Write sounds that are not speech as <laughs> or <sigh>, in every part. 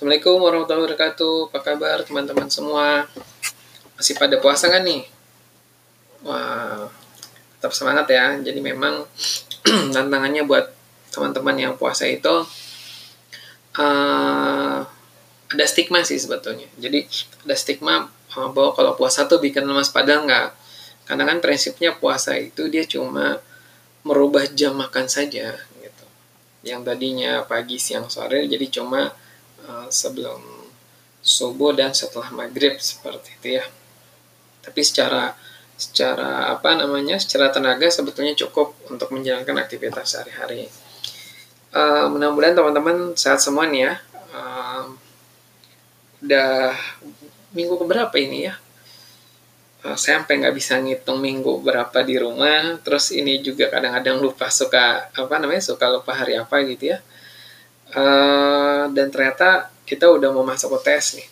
Assalamualaikum warahmatullahi wabarakatuh. Apa kabar teman-teman semua? Masih pada puasa kan nih? Wah, tetap semangat ya. Jadi memang <clears throat> tantangannya buat teman-teman yang puasa itu uh, ada stigma sih sebetulnya. Jadi ada stigma uh, bahwa kalau puasa tuh bikin lemas padahal nggak. Karena kan prinsipnya puasa itu dia cuma merubah jam makan saja gitu. Yang tadinya pagi, siang, sore jadi cuma Eh, sebelum subuh dan setelah maghrib seperti itu ya. Tapi secara secara apa namanya secara tenaga sebetulnya cukup untuk menjalankan aktivitas sehari-hari. Uh, mudah-mudahan teman-teman sehat semua nih ya. Uh, udah minggu keberapa ini ya? Uh, saya sampai nggak bisa ngitung minggu berapa di rumah. Terus ini juga kadang-kadang lupa suka apa namanya suka lupa hari apa gitu ya. Uh, dan ternyata kita udah mau masuk UTS nih.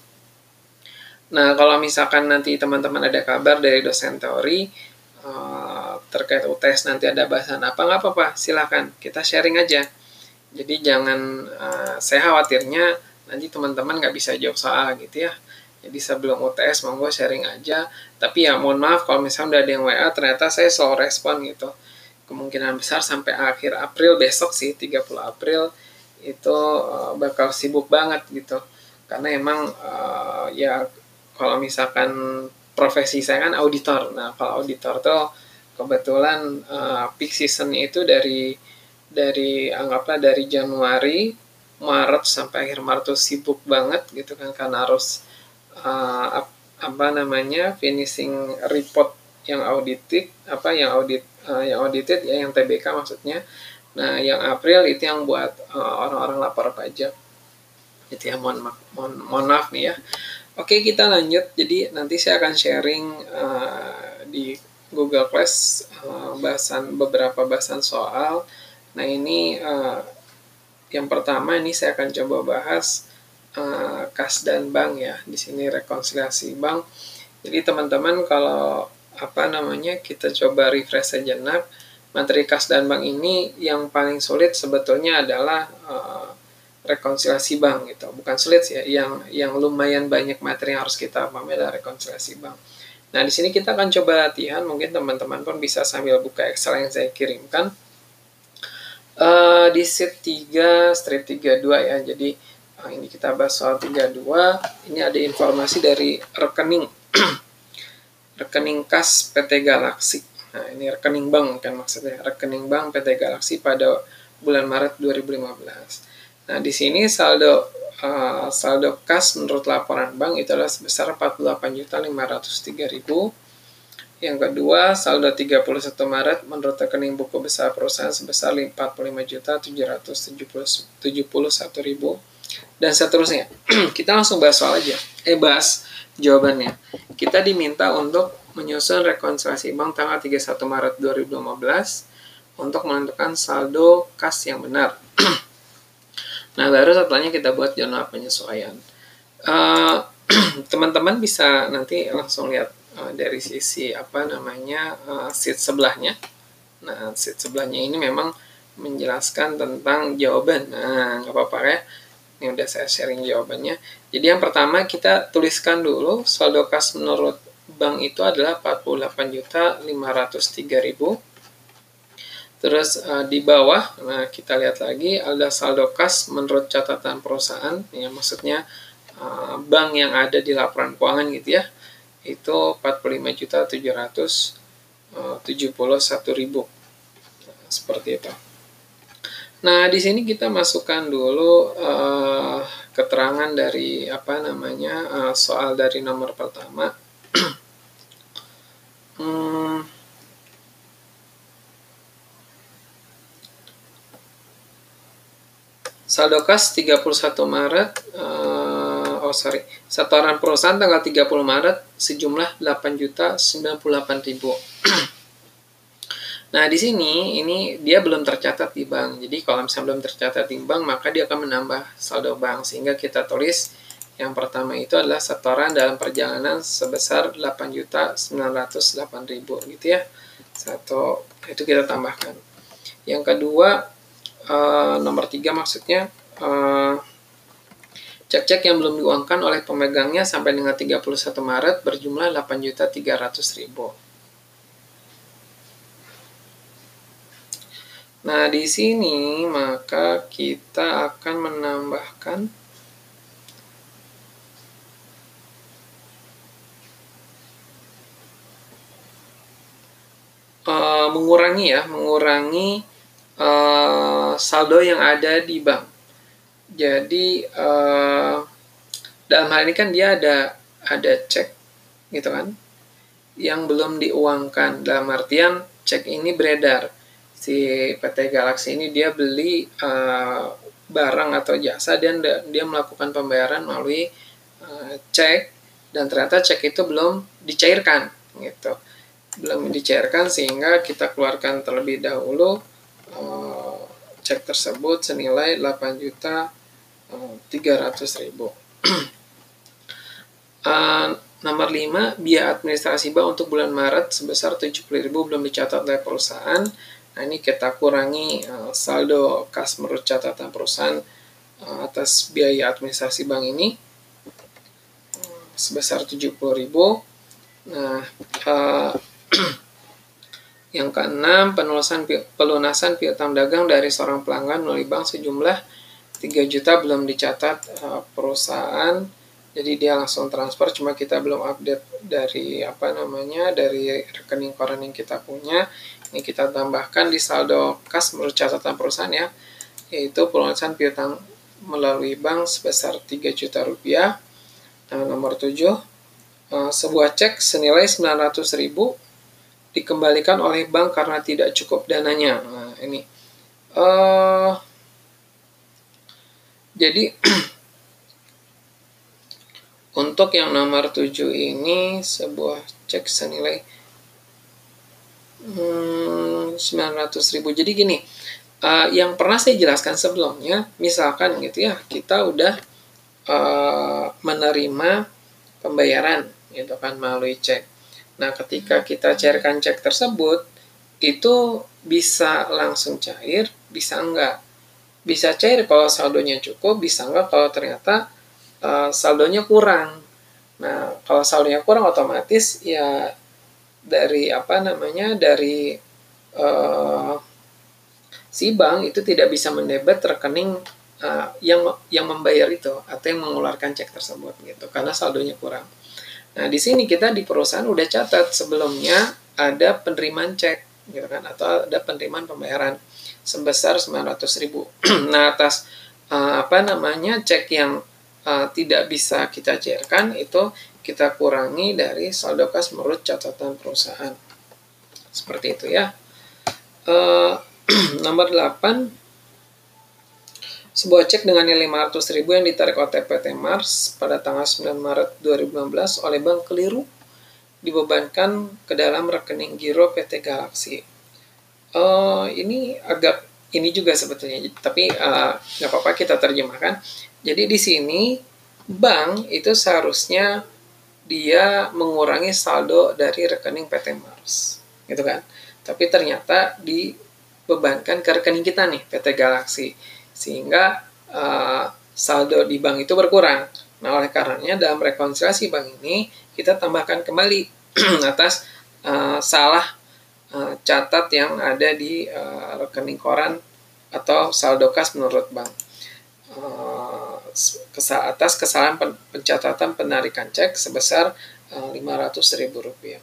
Nah, kalau misalkan nanti teman-teman ada kabar dari dosen teori uh, terkait UTS nanti ada bahasan apa, nggak apa-apa, silahkan kita sharing aja. Jadi jangan, uh, saya khawatirnya nanti teman-teman nggak bisa jawab soal gitu ya. Jadi sebelum UTS monggo sharing aja. Tapi ya mohon maaf kalau misalnya udah ada yang WA ternyata saya slow respon gitu. Kemungkinan besar sampai akhir April besok sih 30 April itu uh, bakal sibuk banget gitu. Karena emang uh, ya kalau misalkan profesi saya kan auditor. Nah kalau auditor tuh kebetulan uh, peak season itu dari dari anggaplah dari Januari Maret sampai akhir Maret tuh sibuk banget gitu kan. Karena harus uh, apa namanya finishing report yang audited apa yang audit uh, yang audited ya yang TBK maksudnya Nah, yang April itu yang buat uh, orang-orang lapor pajak. Itu ya, mohon, mohon, mohon maaf nih ya. Oke, kita lanjut. Jadi nanti saya akan sharing uh, di Google Class uh, bahasan beberapa bahasan soal. Nah, ini uh, yang pertama ini saya akan coba bahas uh, kas dan bank ya. Di sini rekonsiliasi bank. Jadi teman-teman kalau apa namanya kita coba refresh sejenak materi kas dan bank ini yang paling sulit sebetulnya adalah uh, rekonsiliasi bank gitu. Bukan sulit ya yang yang lumayan banyak materi yang harus kita pahami adalah rekonsiliasi bank. Nah di sini kita akan coba latihan mungkin teman-teman pun bisa sambil buka Excel yang saya kirimkan. Uh, di sheet 3 strip 32 ya. Jadi uh, ini kita bahas soal 32 ini ada informasi dari rekening. <clears throat> Rekening kas PT Galaxy Nah, ini rekening bank kan maksudnya, rekening bank PT Galaxy pada bulan Maret 2015. Nah, di sini saldo uh, saldo kas menurut laporan bank itu adalah sebesar 48.503.000. Yang kedua, saldo 31 Maret menurut rekening buku besar perusahaan sebesar 45.771.000 dan seterusnya. <clears throat> Kita langsung bahas soal aja. Eh bahas jawabannya. Kita diminta untuk menyusun rekonsiliasi bank tanggal 31 Maret 2015 untuk menentukan saldo kas yang benar. <clears throat> nah, baru setelahnya kita buat jurnal penyesuaian. Eh, <clears throat> teman-teman uh, bisa nanti langsung lihat uh, dari sisi apa namanya uh, sheet sebelahnya. Nah, sheet sebelahnya ini memang menjelaskan tentang jawaban. Nah, nggak apa-apa ya. Ini udah saya sharing jawabannya. Jadi yang pertama kita tuliskan dulu saldo kas menurut bank itu adalah 48 juta 503 ribu. Terus uh, di bawah, nah kita lihat lagi ada saldo kas menurut catatan perusahaan, ya maksudnya uh, bank yang ada di laporan keuangan gitu ya, itu 45 juta 771 ribu, seperti itu. Nah di sini kita masukkan dulu uh, keterangan dari apa namanya uh, soal dari nomor pertama. <clears throat> Hmm, saldo kas 31 Maret uh, oh sorry. Setoran perusahaan tanggal 30 Maret sejumlah 8 juta 98 ribu <clears throat> Nah, di sini ini dia belum tercatat di bank. Jadi kalau misalnya belum tercatat di bank, maka dia akan menambah saldo bank sehingga kita tulis yang pertama itu adalah setoran dalam perjalanan sebesar 8.908.000 gitu ya. Satu itu kita tambahkan. Yang kedua uh, nomor tiga maksudnya uh, Cek-cek yang belum diuangkan oleh pemegangnya sampai dengan 31 Maret berjumlah 8.300.000. Nah, di sini maka kita akan menambahkan uh, mengurangi ya, mengurangi uh, saldo yang ada di bank. Jadi uh, dalam hal ini kan dia ada ada cek gitu kan yang belum diuangkan dalam artian cek ini beredar si PT Galaxy ini dia beli uh, barang atau jasa dan dia melakukan pembayaran melalui uh, cek dan ternyata cek itu belum dicairkan gitu belum dicairkan sehingga kita keluarkan terlebih dahulu uh, cek tersebut senilai 8 juta tiga ratus ribu. uh, <clears throat> nomor 5, biaya administrasi bank untuk bulan Maret sebesar 70.000 belum dicatat oleh perusahaan. Nah, ini kita kurangi uh, saldo kas menurut catatan perusahaan uh, atas biaya administrasi bank ini uh, sebesar 70.000. Nah, uh, <clears throat> yang keenam, penulisan pelunasan piutang dagang dari seorang pelanggan melalui bank sejumlah 3 juta belum dicatat perusahaan jadi dia langsung transfer cuma kita belum update dari apa namanya dari rekening koran yang kita punya ini kita tambahkan di saldo kas menurut catatan perusahaan ya yaitu pelunasan piutang melalui bank sebesar 3 juta rupiah. Nah, nomor 7 uh, sebuah cek senilai 900 ribu dikembalikan oleh bank karena tidak cukup dananya. Nah ini uh, jadi <clears throat> untuk yang nomor 7 ini sebuah cek senilai hmm, 900 ribu. Jadi gini, uh, yang pernah saya jelaskan sebelumnya, misalkan gitu ya, kita udah uh, menerima pembayaran gitu kan melalui cek. Nah, ketika kita cairkan cek tersebut, itu bisa langsung cair, bisa enggak bisa cair kalau saldonya cukup, bisa nggak kalau ternyata uh, saldonya kurang. Nah, kalau saldonya kurang otomatis ya dari apa namanya dari uh, si bank itu tidak bisa mendebet rekening uh, yang yang membayar itu atau yang mengeluarkan cek tersebut gitu karena saldonya kurang. Nah, di sini kita di perusahaan udah catat sebelumnya ada penerimaan cek gitu kan atau ada penerimaan pembayaran sebesar 900 ribu. <clears throat> nah atas uh, apa namanya cek yang uh, tidak bisa kita cairkan itu kita kurangi dari saldo kas menurut catatan perusahaan. Seperti itu ya. Uh, <clears throat> nomor 8 sebuah cek dengan nilai 500 ribu yang ditarik OTP PT Mars pada tanggal 9 Maret 2015 oleh bank keliru dibebankan ke dalam rekening giro PT Galaxy uh, ini agak ini juga sebetulnya tapi uh, nggak apa-apa kita terjemahkan jadi di sini bank itu seharusnya dia mengurangi saldo dari rekening PT Mars gitu kan tapi ternyata dibebankan ke rekening kita nih PT Galaxy sehingga uh, saldo di bank itu berkurang nah oleh karenanya dalam rekonsiliasi bank ini kita tambahkan kembali <clears throat> atas uh, salah uh, catat yang ada di uh, rekening koran atau saldo kas menurut bank. Uh, atas kesalahan pencatatan penarikan cek sebesar ribu rupiah.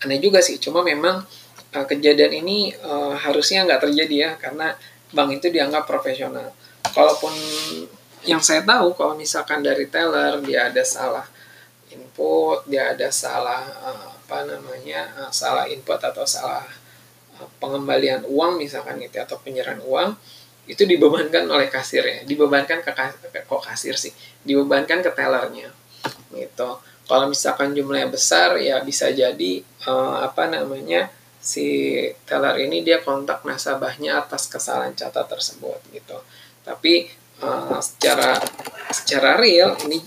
Aneh juga sih, cuma memang uh, kejadian ini harusnya nggak terjadi ya, karena bank itu dianggap profesional. Kalaupun yang saya tahu, kalau misalkan dari teller dia ada salah input, dia ada salah apa namanya salah input atau salah pengembalian uang misalkan gitu atau penyerahan uang itu dibebankan oleh kasir ya. Dibebankan ke, kok kasir sih? Dibebankan ke tellernya. Gitu. Kalau misalkan jumlahnya besar ya bisa jadi uh, apa namanya si teller ini dia kontak nasabahnya atas kesalahan catat tersebut gitu. Tapi uh, secara secara real ini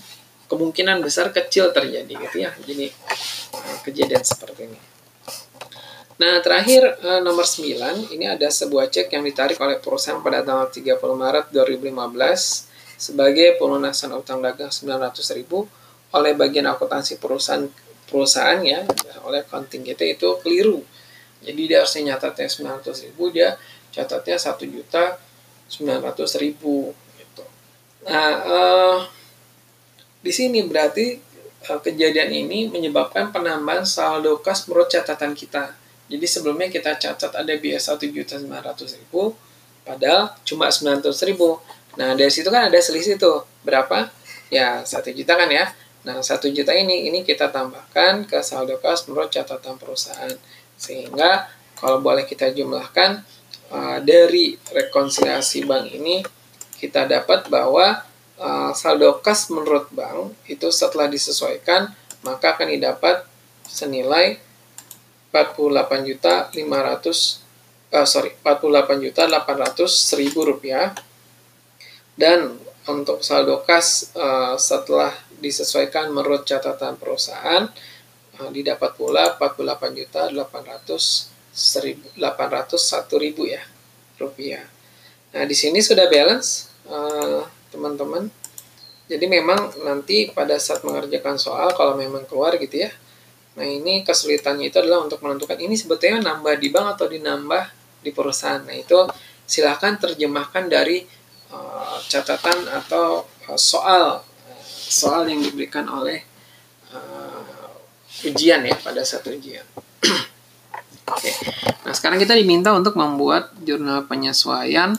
kemungkinan besar kecil terjadi gitu ya. Jadi eh, kejadian seperti ini. Nah, terakhir eh, nomor 9, ini ada sebuah cek yang ditarik oleh perusahaan pada tanggal 30 Maret 2015 sebagai pelunasan utang dagang 900.000 oleh bagian akuntansi perusahaan perusahaan ya oleh accounting kita itu keliru. Jadi dia harusnya nyatatnya 900.000 dia catatnya 1 juta 900.000 gitu. Nah, uh, di sini berarti uh, kejadian ini menyebabkan penambahan saldo kas menurut catatan kita. Jadi sebelumnya kita catat ada biaya 1.900.000 padahal cuma 900.000. Nah, dari situ kan ada selisih tuh. Berapa? Ya, 1 juta kan ya. Nah, satu juta ini ini kita tambahkan ke saldo kas menurut catatan perusahaan. Sehingga kalau boleh kita jumlahkan uh, dari rekonsiliasi bank ini kita dapat bahwa uh, saldo kas menurut bank itu setelah disesuaikan maka akan didapat senilai 48 juta 500 uh, sorry 48 juta 800 seribu rupiah dan untuk saldo kas uh, setelah disesuaikan menurut catatan perusahaan uh, didapat pula 48 juta 800 801 ribu ya rupiah. Nah di sini sudah balance eh, teman-teman. Uh, Jadi memang nanti pada saat mengerjakan soal kalau memang keluar gitu ya. Nah ini kesulitannya itu adalah untuk menentukan ini sebetulnya nambah di bank atau dinambah di perusahaan. Nah itu silahkan terjemahkan dari uh, catatan atau uh, soal soal yang diberikan oleh uh, ujian ya pada saat ujian. <clears throat> Oke, okay. nah sekarang kita diminta untuk membuat jurnal penyesuaian.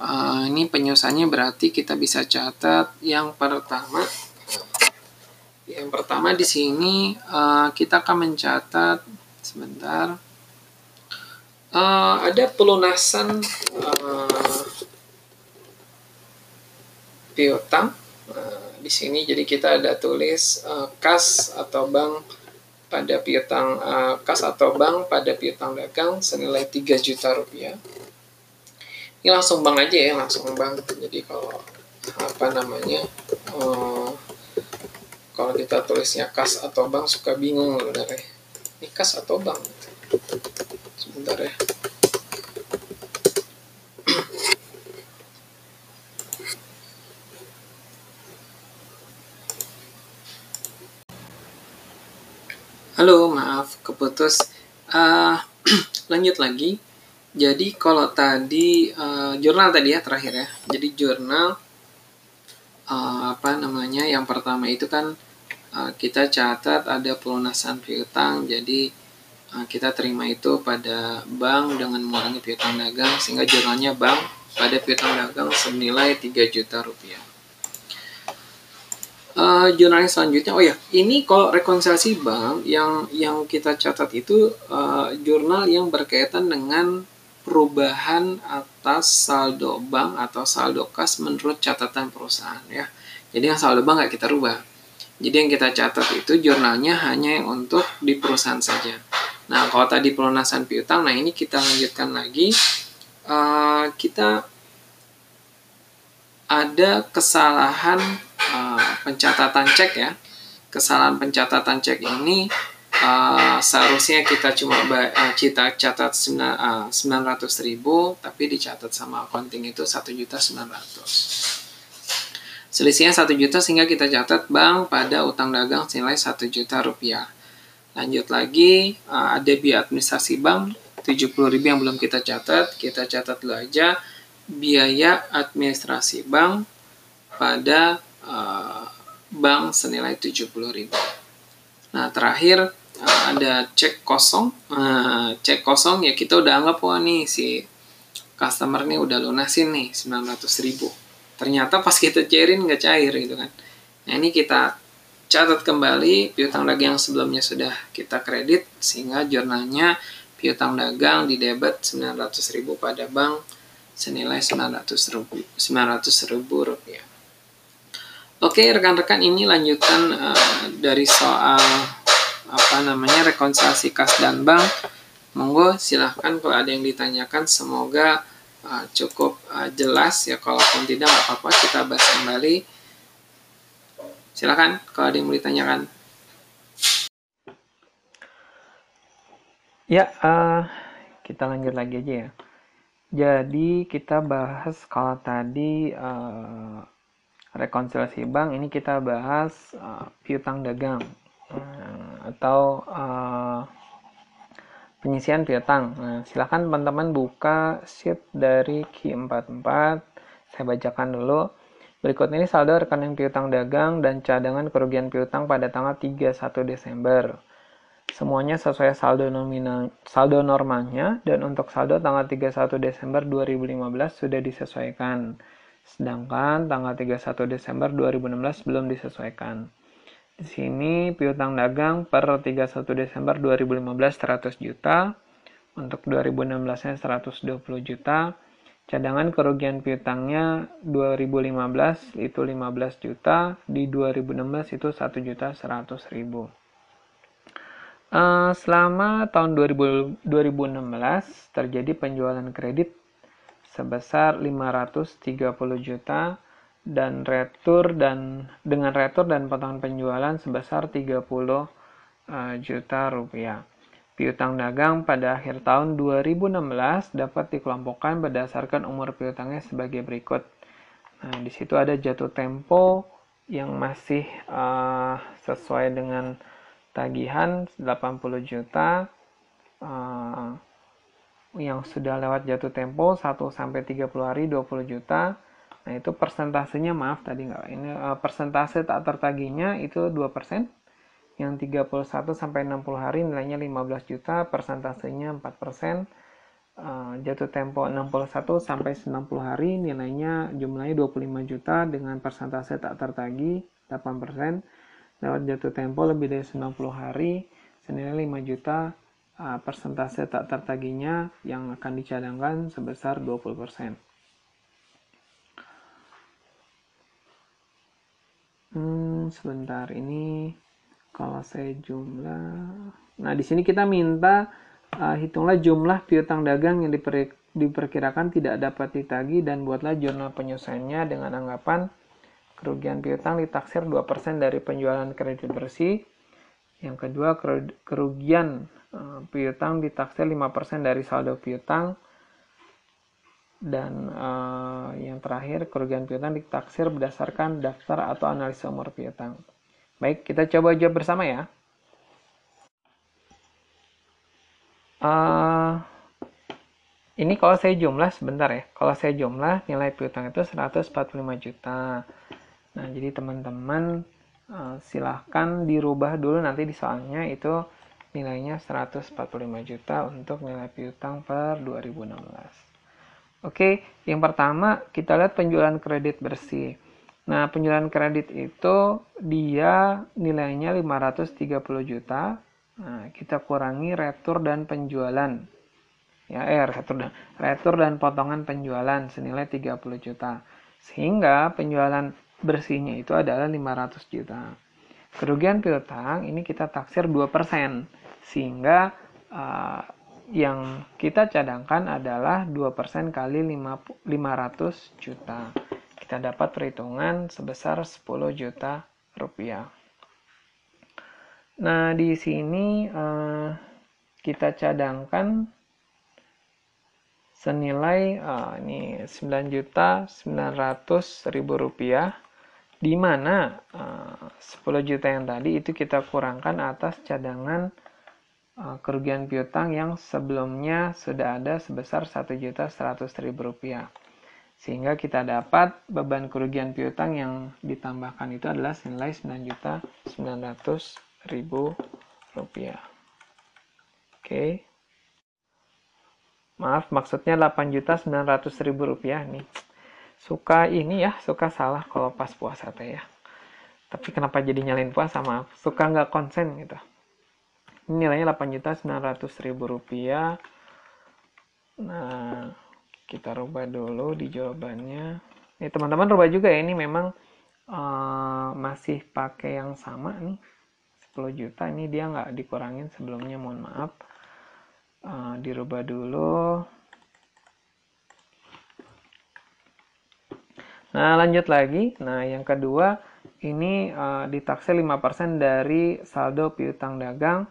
Uh, ini penyesuaiannya berarti kita bisa catat yang pertama. Yang pertama di sini uh, kita akan mencatat sebentar. Uh, ada pelunasan uh, piutang. Uh, di sini jadi kita ada tulis uh, kas atau bank pada piutang uh, kas atau bank pada piutang dagang senilai 3 juta rupiah. Ini langsung bank aja ya, langsung bank. Jadi kalau apa namanya uh, kalau kita tulisnya kas atau bank suka bingung sebenarnya. Ini kas atau bank? Sebentar ya. Halo, maaf keputus. Uh, <clears throat> lanjut lagi. Jadi kalau tadi uh, jurnal tadi ya terakhir ya. Jadi jurnal uh, apa namanya? Yang pertama itu kan uh, kita catat ada pelunasan piutang. Jadi uh, kita terima itu pada bank dengan mengurangi piutang dagang sehingga jurnalnya bank pada piutang dagang senilai 3 juta rupiah. Uh, jurnal selanjutnya oh ya ini kalau rekonsiliasi bank yang yang kita catat itu uh, jurnal yang berkaitan dengan perubahan atas saldo bank atau saldo kas menurut catatan perusahaan ya. Jadi yang saldo bank nggak kita rubah jadi yang kita catat itu jurnalnya hanya yang untuk di perusahaan saja nah kalau tadi pelunasan piutang nah ini kita lanjutkan lagi uh, kita ada kesalahan uh, pencatatan cek ya. Kesalahan pencatatan cek ini uh, seharusnya kita cuma uh, kita catat uh, 900 ribu tapi dicatat sama accounting itu 1.900. Selisihnya 1 juta sehingga kita catat bank pada utang dagang senilai 1 juta rupiah. Lanjut lagi, uh, ada biaya administrasi bank 70.000 yang belum kita catat, kita catat dulu aja biaya administrasi bank pada uh, bank senilai 70.000. Nah, terakhir uh, ada cek kosong. Uh, cek kosong ya kita udah anggap wah nih si customer nih udah lunasin nih 900.000. Ternyata pas kita cairin nggak cair gitu kan. Nah, ini kita catat kembali piutang dagang yang sebelumnya sudah kita kredit sehingga jurnalnya piutang dagang di debit 900.000 pada bank senilai 900 ribu, 900 ribu rupiah. Oke, rekan-rekan ini lanjutan uh, dari soal apa namanya rekonsiliasi kas dan bank. Monggo silahkan kalau ada yang ditanyakan semoga uh, cukup uh, jelas ya kalaupun tidak apa-apa kita bahas kembali. Silahkan kalau ada yang mau ditanyakan. Ya, uh, kita lanjut lagi aja ya. Jadi kita bahas kalau tadi uh, rekonsiliasi bank ini kita bahas uh, piutang dagang uh, atau uh, penyisian piutang. Nah, silahkan teman-teman buka sheet dari Q44. Saya bacakan dulu. Berikut ini saldo rekening piutang dagang dan cadangan kerugian piutang pada tanggal 31 Desember. Semuanya sesuai saldo nominal saldo normalnya dan untuk saldo tanggal 31 Desember 2015 sudah disesuaikan. Sedangkan tanggal 31 Desember 2016 belum disesuaikan. Di sini piutang dagang per 31 Desember 2015 100 juta, untuk 2016-nya 120 juta, cadangan kerugian piutangnya 2015 itu 15 juta, di 2016 itu 1 juta 100 ribu. Uh, selama tahun 2000, 2016 terjadi penjualan kredit sebesar 530 juta dan retur dan dengan retur dan potongan penjualan sebesar 30 uh, eh, juta rupiah. Piutang dagang pada akhir tahun 2016 dapat dikelompokkan berdasarkan umur piutangnya sebagai berikut. Nah, di situ ada jatuh tempo yang masih uh, sesuai dengan tagihan 80 juta uh, yang sudah lewat jatuh tempo 1 sampai 30 hari 20 juta Nah, itu persentasenya maaf tadi nggak ini uh, persentase tak tertagihnya itu 2%. Yang 31 sampai 60 hari nilainya 15 juta, persentasenya 4%. Uh, jatuh tempo 61 sampai 90 hari nilainya jumlahnya 25 juta dengan persentase tak tertagih 8%. Lewat jatuh tempo lebih dari 90 hari senilai 5 juta uh, persentase tak tertagihnya yang akan dicadangkan sebesar 20%. Sebentar ini kalau saya jumlah. Nah, di sini kita minta uh, hitunglah jumlah piutang dagang yang diper, diperkirakan tidak dapat ditagi dan buatlah jurnal penyelesaiannya dengan anggapan kerugian piutang ditaksir 2% dari penjualan kredit bersih. Yang kedua, kerugian uh, piutang ditaksir 5% dari saldo piutang dan uh, yang terakhir kerugian piutang ditaksir berdasarkan daftar atau analisa umur piutang. Baik, kita coba jawab bersama ya. Uh, ini kalau saya jumlah sebentar ya. Kalau saya jumlah nilai piutang itu 145 juta. Nah, jadi teman-teman uh, silahkan dirubah dulu nanti di soalnya itu nilainya 145 juta untuk nilai piutang per 2016. Oke, yang pertama kita lihat penjualan kredit bersih. Nah, penjualan kredit itu dia nilainya 530 juta. Nah, kita kurangi retur dan penjualan. Ya, eh, retur dan, retur dan potongan penjualan senilai 30 juta. Sehingga penjualan bersihnya itu adalah 500 juta. Kerugian piutang ini kita taksir 2%. Sehingga uh, yang kita cadangkan adalah 2% kali 500 juta. Kita dapat perhitungan sebesar 10 juta rupiah. Nah, di sini uh, kita cadangkan senilai uh, ini 9 juta 900 ribu rupiah di mana uh, 10 juta yang tadi itu kita kurangkan atas cadangan Eh, kerugian piutang yang sebelumnya sudah ada sebesar Rp1.100.000. Sehingga kita dapat beban kerugian piutang yang ditambahkan itu adalah senilai Rp9.900.000. Oke. Maaf, maksudnya Rp8.900.000 nih. Suka ini ya, suka salah kalau pas puasa teh ya. Tapi kenapa jadi nyalain puasa, maaf. Suka nggak konsen gitu nilainya 8.900.000 rupiah. Nah kita rubah dulu di jawabannya. Ini teman-teman rubah juga ya ini memang uh, masih pakai yang sama nih 10 juta. Ini dia nggak dikurangin sebelumnya mohon maaf. Uh, dirubah dulu. Nah lanjut lagi. Nah yang kedua ini uh, ditaksir 5% dari saldo piutang dagang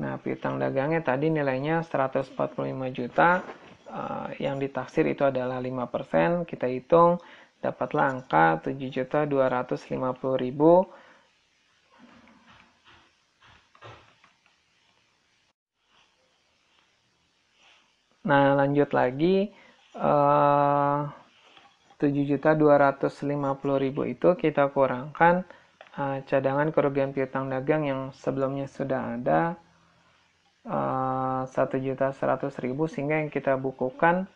Nah, piutang dagangnya tadi nilainya 145 juta, uh, yang ditaksir itu adalah 5%, kita hitung dapatlah angka 7.250.000 Nah, lanjut lagi uh, 7.250.000 itu kita kurangkan uh, cadangan kerugian piutang dagang yang sebelumnya sudah ada uh, 1.100.000 sehingga yang kita bukukan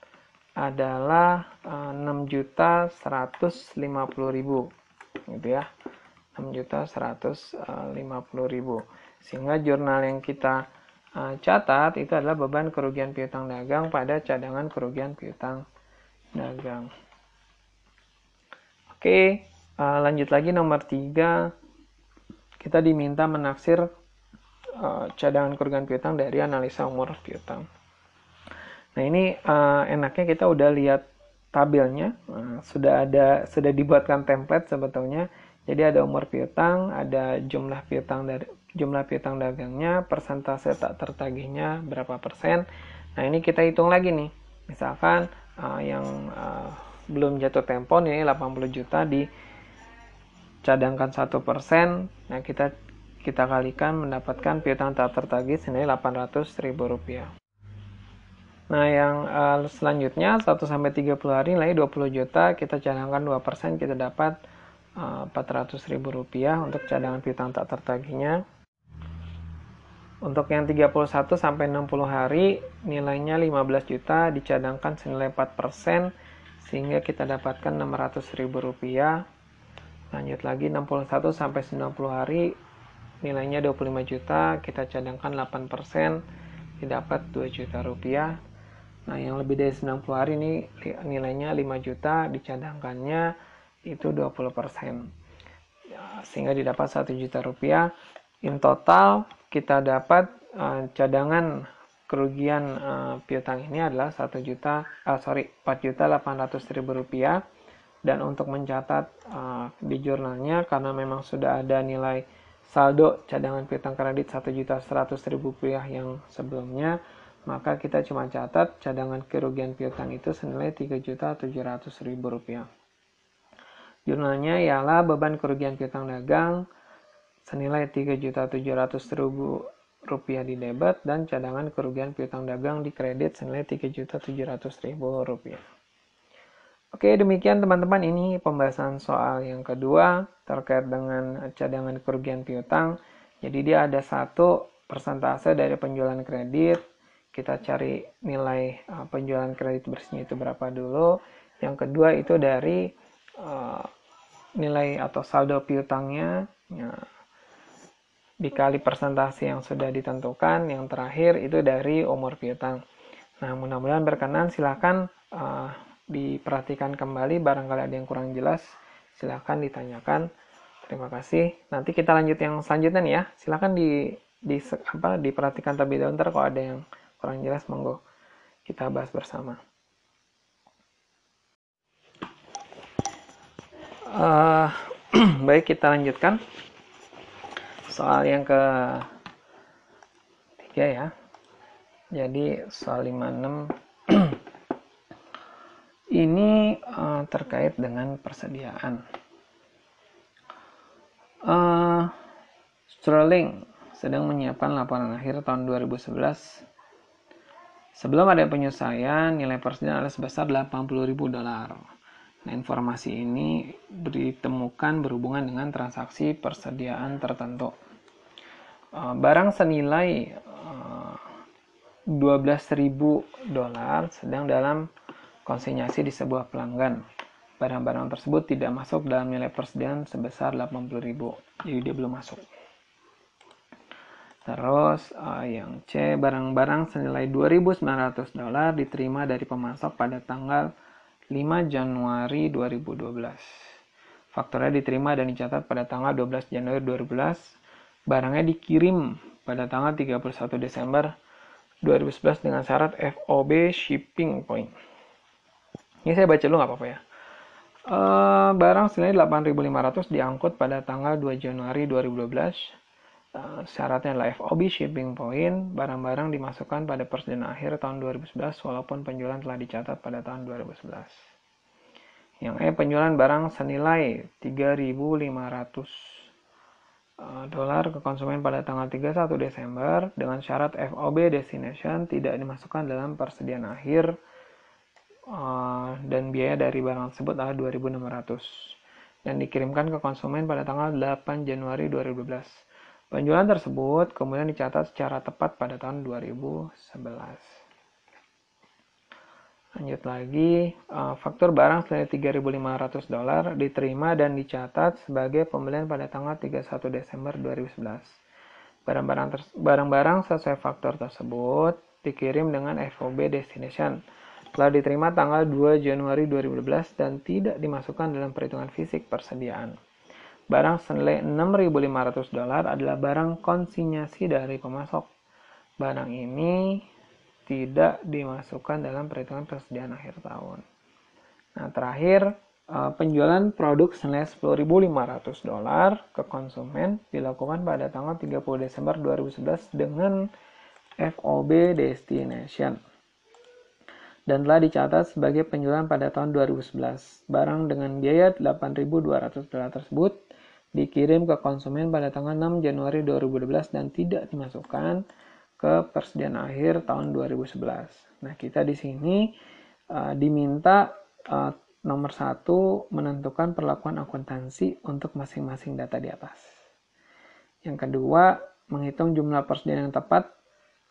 adalah uh, 6.150.000 gitu ya. 6.150.000 sehingga jurnal yang kita catat itu adalah beban kerugian piutang dagang pada cadangan kerugian piutang dagang. Oke, lanjut lagi nomor 3. Kita diminta menafsir uh, cadangan kerugian piutang dari analisa umur piutang. Nah, ini uh, enaknya kita udah lihat tabelnya, uh, sudah ada sudah dibuatkan template sebetulnya. Jadi ada umur piutang, ada jumlah piutang dari jumlah piutang dagangnya, persentase tak tertagihnya berapa persen. Nah ini kita hitung lagi nih. Misalkan uh, yang uh, belum jatuh tempo ini 80 juta dicadangkan satu persen. Nah kita kita kalikan mendapatkan piutang tak tertagih senilai 800 ribu rupiah. Nah, yang uh, selanjutnya 1 sampai 30 hari nilai 20 juta, kita cadangkan 2%, kita dapat uh, 400 ribu rupiah untuk cadangan piutang tak tertagihnya. Untuk yang 31 sampai 60 hari nilainya 15 juta dicadangkan senilai 4% sehingga kita dapatkan 600 ribu rupiah. Lanjut lagi 61 sampai 90 hari nilainya 25 juta kita cadangkan 8% didapat 2 juta rupiah. Nah yang lebih dari 90 hari ini nilainya 5 juta dicadangkannya itu 20% ya, sehingga didapat 1 juta rupiah. In total kita dapat uh, cadangan kerugian uh, piutang ini adalah 1 juta uh, sorry 4 juta 800 ribu rupiah dan untuk mencatat uh, di jurnalnya karena memang sudah ada nilai saldo cadangan piutang kredit 1 juta 100 ribu rupiah yang sebelumnya maka kita cuma catat cadangan kerugian piutang itu senilai 3 juta 700 ribu rupiah jurnalnya ialah beban kerugian piutang dagang senilai 3.700.000 rupiah di debit dan cadangan kerugian piutang dagang di kredit senilai 3.700.000 rupiah. Oke, demikian teman-teman ini pembahasan soal yang kedua terkait dengan cadangan kerugian piutang. Jadi dia ada satu persentase dari penjualan kredit. Kita cari nilai uh, penjualan kredit bersihnya itu berapa dulu. Yang kedua itu dari uh, nilai atau saldo piutangnya. Ya, dikali persentase yang sudah ditentukan. Yang terakhir itu dari umur piutang. Nah, mudah-mudahan berkenan. Silahkan uh, diperhatikan kembali. Barangkali ada yang kurang jelas, silahkan ditanyakan. Terima kasih. Nanti kita lanjut yang selanjutnya nih ya. Silahkan di, di apa diperhatikan terlebih dahulu. Ntar kalau ada yang kurang jelas, monggo kita bahas bersama. Uh, <clears throat> baik, kita lanjutkan soal yang ke tiga ya jadi soal 56 <clears throat> ini uh, terkait dengan persediaan. Uh, Sterling sedang menyiapkan laporan akhir tahun 2011 sebelum ada penyelesaian nilai persediaan adalah sebesar 80.000 dolar. Nah, informasi ini ditemukan berhubungan dengan transaksi persediaan tertentu. Eh, barang senilai 12.000 eh, dolar sedang dalam konsinyasi di sebuah pelanggan. Barang-barang tersebut tidak masuk dalam nilai persediaan sebesar 80.000. Jadi dia belum masuk. Terus uh, yang C, barang-barang senilai 2.900 dolar diterima dari pemasok pada tanggal 5 Januari 2012. Fakturnya diterima dan dicatat pada tanggal 12 Januari 2012. Barangnya dikirim pada tanggal 31 Desember 2011 dengan syarat FOB shipping point. Ini saya baca dulu nggak apa-apa ya. Uh, barang senilai 8.500 diangkut pada tanggal 2 Januari 2012 Uh, syaratnya adalah FOB shipping point, barang-barang dimasukkan pada persediaan akhir tahun 2011 walaupun penjualan telah dicatat pada tahun 2011. Yang E penjualan barang senilai 3.500 eh, dolar ke konsumen pada tanggal 31 Desember dengan syarat FOB destination tidak dimasukkan dalam persediaan akhir eh, dan biaya dari barang tersebut adalah 2.600 dan dikirimkan ke konsumen pada tanggal 8 Januari 2012. Penjualan tersebut kemudian dicatat secara tepat pada tahun 2011. Lanjut lagi, eh, faktur barang senilai 3.500 dolar diterima dan dicatat sebagai pembelian pada tanggal 31 Desember 2011. Barang-barang sesuai faktur tersebut dikirim dengan FOB destination. Telah diterima tanggal 2 Januari 2012 dan tidak dimasukkan dalam perhitungan fisik persediaan. Barang senilai 6.500 dolar adalah barang konsinyasi dari pemasok. Barang ini tidak dimasukkan dalam perhitungan persediaan akhir tahun. Nah, terakhir eh, penjualan produk senilai 10.500 dolar ke konsumen dilakukan pada tanggal 30 Desember 2011 dengan FOB destination dan telah dicatat sebagai penjualan pada tahun 2011. Barang dengan biaya 8.200 dolar tersebut dikirim ke konsumen pada tanggal 6 Januari 2012 dan tidak dimasukkan ke persediaan akhir tahun 2011. Nah, kita di sini uh, diminta uh, nomor satu menentukan perlakuan akuntansi untuk masing-masing data di atas. Yang kedua, menghitung jumlah persediaan yang tepat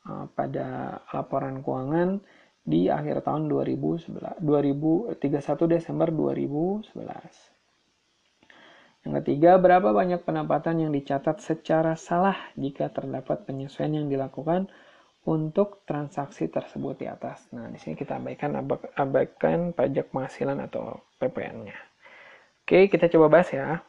uh, pada laporan keuangan di akhir tahun 2011, 2031 Desember 2011. Yang ketiga, berapa banyak pendapatan yang dicatat secara salah jika terdapat penyesuaian yang dilakukan untuk transaksi tersebut di atas. Nah, di sini kita abaikan abaikan pajak penghasilan atau PPN-nya. Oke, kita coba bahas ya.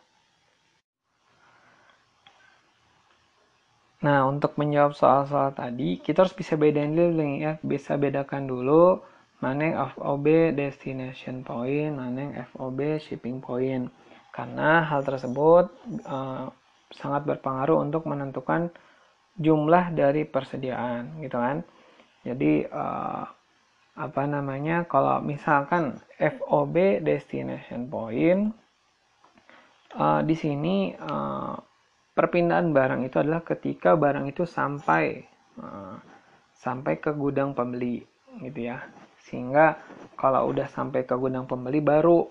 Nah, untuk menjawab soal-soal tadi, kita harus bisa bedain dulu ya, bisa bedakan dulu mana yang FOB destination point, mana yang FOB shipping point. Karena hal tersebut uh, sangat berpengaruh untuk menentukan jumlah dari persediaan gitu kan? Jadi uh, apa namanya kalau misalkan FOB destination point uh, di sini uh, perpindahan barang itu adalah ketika barang itu sampai uh, sampai ke gudang pembeli gitu ya. Sehingga kalau udah sampai ke gudang pembeli baru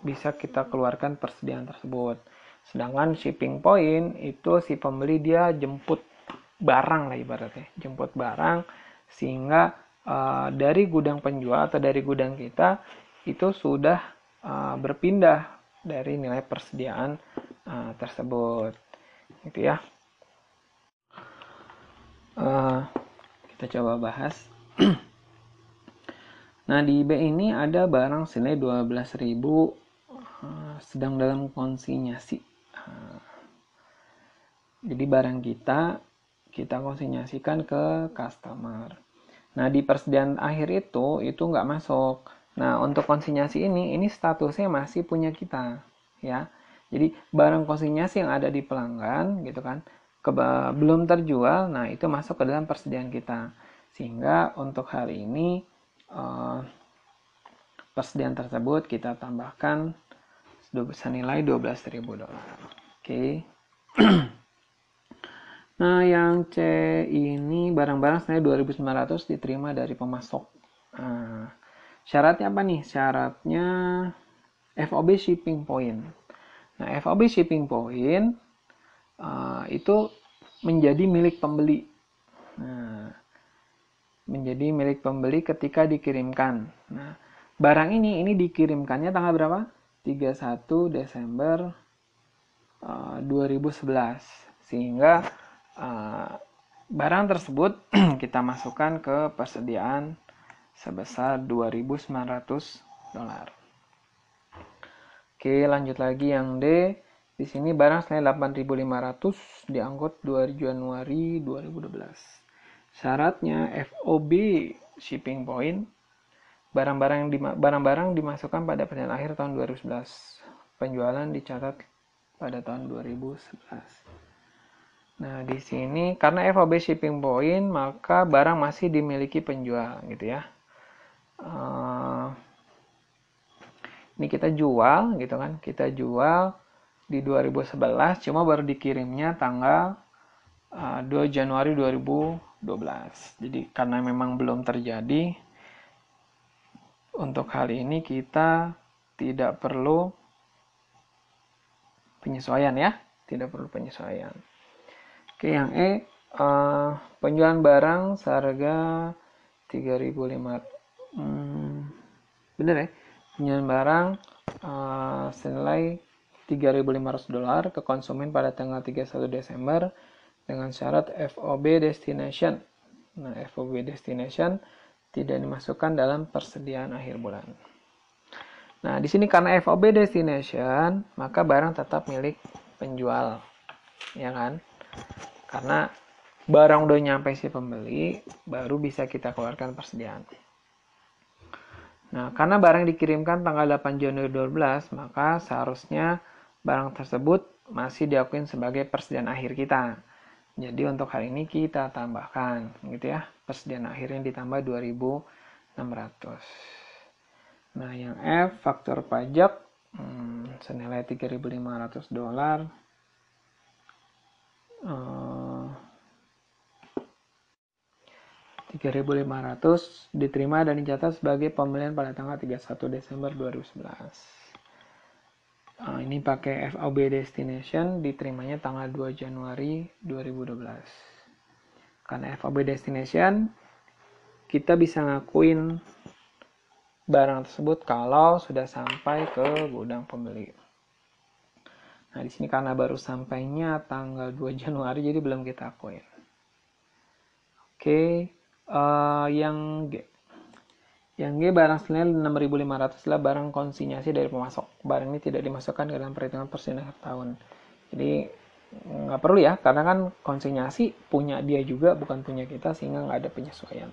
bisa kita keluarkan persediaan tersebut. Sedangkan shipping point itu si pembeli dia jemput barang lah ibaratnya, jemput barang sehingga uh, dari gudang penjual atau dari gudang kita itu sudah uh, berpindah dari nilai persediaan uh, tersebut, gitu ya. Uh, kita coba bahas. <clears throat> nah di B ini ada barang senilai 12.000 Eh, sedang dalam konsinyasi. Eh, jadi barang kita kita konsinyasikan ke customer. Nah di persediaan akhir itu itu nggak masuk. Nah untuk konsinyasi ini ini statusnya masih punya kita ya. Jadi barang konsinyasi yang ada di pelanggan gitu kan ke, belum terjual, nah itu masuk ke dalam persediaan kita. Sehingga untuk hari ini uh, persediaan tersebut kita tambahkan senilai 12.000 dolar. Oke. Okay. <clears throat> nah, yang C ini barang-barang senilai 2.900 diterima dari pemasok. Nah, syaratnya apa nih? Syaratnya FOB shipping point. Nah, FOB shipping point uh, itu menjadi milik pembeli. Nah, menjadi milik pembeli ketika dikirimkan. Nah, barang ini ini dikirimkannya tanggal berapa? 31 Desember uh, 2011 sehingga uh, barang tersebut <clears throat> kita masukkan ke persediaan sebesar 2.900 dolar. Oke, lanjut lagi yang D. Di sini barang senilai 8.500 diangkut 2 Januari 2012. Syaratnya FOB shipping point Barang-barang yang barang-barang dimasukkan pada perjalanan akhir tahun 2011. Penjualan dicatat pada tahun 2011. Nah, di sini karena FOB shipping point, maka barang masih dimiliki penjual gitu ya. Uh, ini kita jual gitu kan. Kita jual di 2011 cuma baru dikirimnya tanggal uh, 2 Januari 2012 jadi karena memang belum terjadi untuk hal ini kita tidak perlu penyesuaian ya. Tidak perlu penyesuaian. Oke yang E uh, penjualan barang seharga 3500 hmm, bener ya penjualan barang uh, senilai 3.500 dolar ke konsumen pada tanggal 31 Desember dengan syarat FOB destination. Nah, FOB destination tidak dimasukkan dalam persediaan akhir bulan. Nah, di sini karena FOB destination, maka barang tetap milik penjual. Ya kan? Karena barang udah nyampe si pembeli, baru bisa kita keluarkan persediaan. Nah, karena barang dikirimkan tanggal 8 Januari 12, maka seharusnya barang tersebut masih diakui sebagai persediaan akhir kita. Jadi untuk hal ini kita tambahkan gitu ya, persediaan akhirnya ditambah 2600. Nah, yang F faktor pajak hmm, senilai 3500 dolar. Uh, 3.500 diterima dan dicatat sebagai pembelian pada tanggal 31 Desember 2011. Nah, ini pakai FOB Destination diterimanya tanggal 2 Januari 2012. Karena FOB Destination kita bisa ngakuin barang tersebut kalau sudah sampai ke gudang pembeli. Nah, di sini karena baru sampainya tanggal 2 Januari jadi belum kita akuin. Oke, Uh, yang G. Yang G barang senilai 6.500 adalah barang konsinyasi dari pemasok. Barang ini tidak dimasukkan ke dalam perhitungan persen akhir tahun. Jadi nggak perlu ya, karena kan konsinyasi punya dia juga, bukan punya kita, sehingga nggak ada penyesuaian.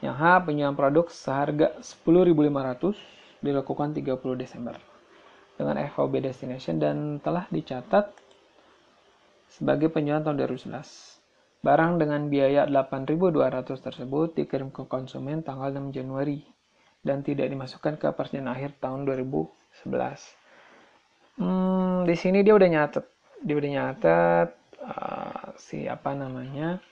Yang H, penjualan produk seharga 10.500 dilakukan 30 Desember dengan FOB Destination dan telah dicatat sebagai penjualan tahun 2011. Barang dengan biaya 8.200 tersebut dikirim ke konsumen tanggal 6 Januari dan tidak dimasukkan ke persediaan akhir tahun 2011. Hmm, di sini dia udah nyatet, dia udah nyatet uh, si apa namanya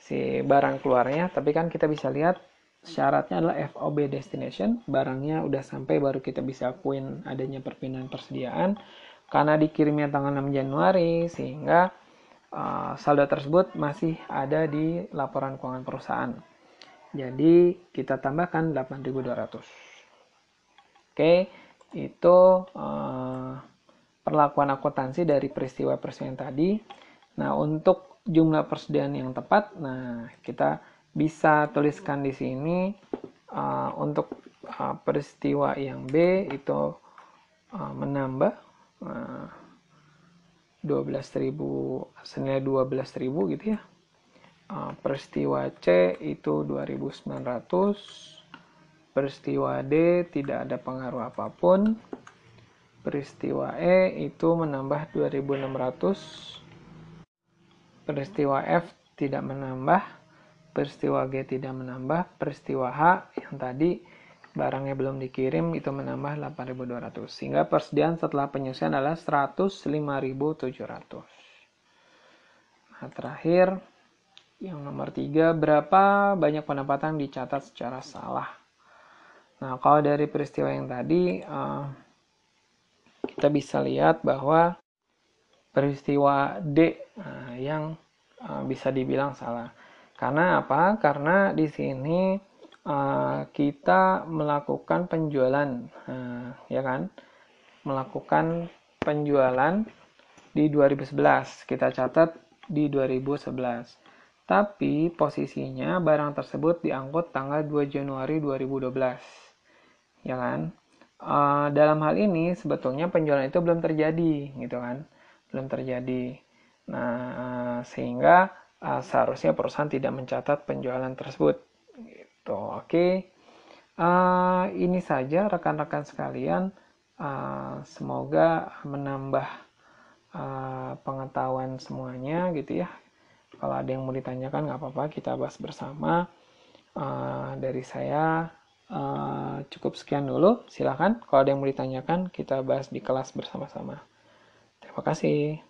si barang keluarnya, tapi kan kita bisa lihat syaratnya adalah FOB destination, barangnya udah sampai baru kita bisa akuin adanya perpindahan persediaan. Karena dikirimnya tanggal 6 Januari sehingga uh, saldo tersebut masih ada di laporan keuangan perusahaan. Jadi kita tambahkan 8.200. Oke, itu uh, perlakuan akuntansi dari peristiwa-peristiwa tadi. Nah, untuk jumlah persediaan yang tepat, nah kita bisa tuliskan di sini uh, untuk peristiwa yang B itu menambah 12.000 senilai 12.000 gitu ya. Uh, peristiwa C itu 2.900 peristiwa D tidak ada pengaruh apa pun peristiwa E itu menambah 2.600 peristiwa F tidak menambah peristiwa G tidak menambah peristiwa H yang tadi barangnya belum dikirim itu menambah 8.200 sehingga persediaan setelah penyusian adalah 105.700 nah terakhir yang nomor tiga berapa banyak pendapatan dicatat secara salah? Nah kalau dari peristiwa yang tadi uh, kita bisa lihat bahwa peristiwa D uh, yang uh, bisa dibilang salah. Karena apa? Karena di sini uh, kita melakukan penjualan, uh, ya kan? Melakukan penjualan di 2011. Kita catat di 2011. Tapi posisinya barang tersebut diangkut tanggal 2 Januari 2012. Ya kan? Uh, dalam hal ini sebetulnya penjualan itu belum terjadi, gitu kan? Belum terjadi. Nah, sehingga uh, seharusnya perusahaan tidak mencatat penjualan tersebut gitu oke uh, ini saja rekan-rekan sekalian uh, semoga menambah uh, pengetahuan semuanya gitu ya kalau ada yang mau ditanyakan nggak apa-apa kita bahas bersama uh, dari saya uh, cukup sekian dulu. Silahkan kalau ada yang mau ditanyakan kita bahas di kelas bersama-sama. Terima kasih.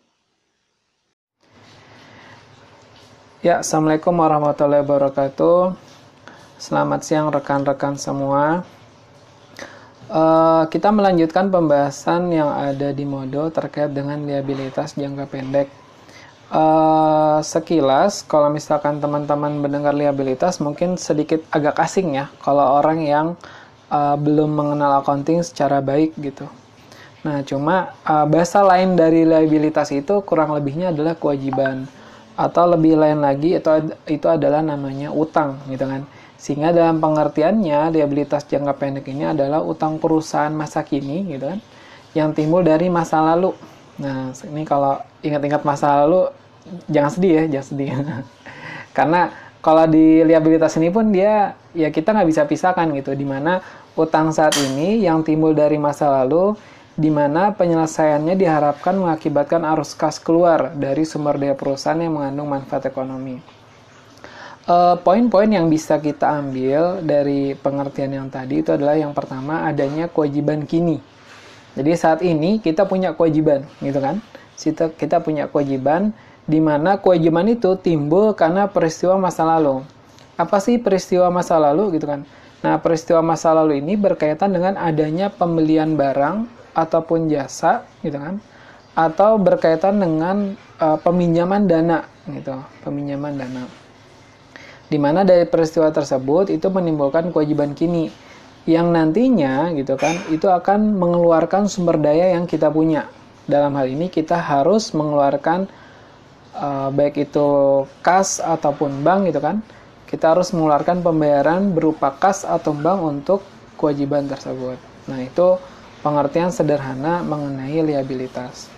Ya, Assalamualaikum warahmatullahi wabarakatuh. Selamat siang rekan-rekan semua. Uh, kita melanjutkan pembahasan yang ada di Modo terkait dengan liabilitas jangka pendek. Uh, sekilas, kalau misalkan teman-teman mendengar liabilitas, mungkin sedikit agak asing ya, kalau orang yang uh, belum mengenal accounting secara baik gitu. Nah, cuma uh, bahasa lain dari liabilitas itu kurang lebihnya adalah kewajiban atau lebih lain lagi itu itu adalah namanya utang gitu kan sehingga dalam pengertiannya liabilitas jangka pendek ini adalah utang perusahaan masa kini gitu kan yang timbul dari masa lalu. Nah ini kalau ingat-ingat masa lalu jangan sedih ya jangan sedih. <laughs> Karena kalau di liabilitas ini pun dia ya kita nggak bisa pisahkan gitu. Di mana utang saat ini yang timbul dari masa lalu di mana penyelesaiannya diharapkan mengakibatkan arus kas keluar dari sumber daya perusahaan yang mengandung manfaat ekonomi. Uh, poin-poin yang bisa kita ambil dari pengertian yang tadi itu adalah yang pertama adanya kewajiban kini. Jadi saat ini kita punya kewajiban, gitu kan? Kita, kita punya kewajiban di mana kewajiban itu timbul karena peristiwa masa lalu. Apa sih peristiwa masa lalu gitu kan? Nah, peristiwa masa lalu ini berkaitan dengan adanya pembelian barang ataupun jasa gitu kan atau berkaitan dengan uh, peminjaman dana gitu peminjaman dana di mana dari peristiwa tersebut itu menimbulkan kewajiban kini. Yang nantinya gitu kan itu akan mengeluarkan sumber daya yang kita punya. Dalam hal ini kita harus mengeluarkan uh, baik itu kas ataupun bank gitu kan. Kita harus mengeluarkan pembayaran berupa kas atau bank untuk kewajiban tersebut. Nah itu pengertian sederhana mengenai liabilitas.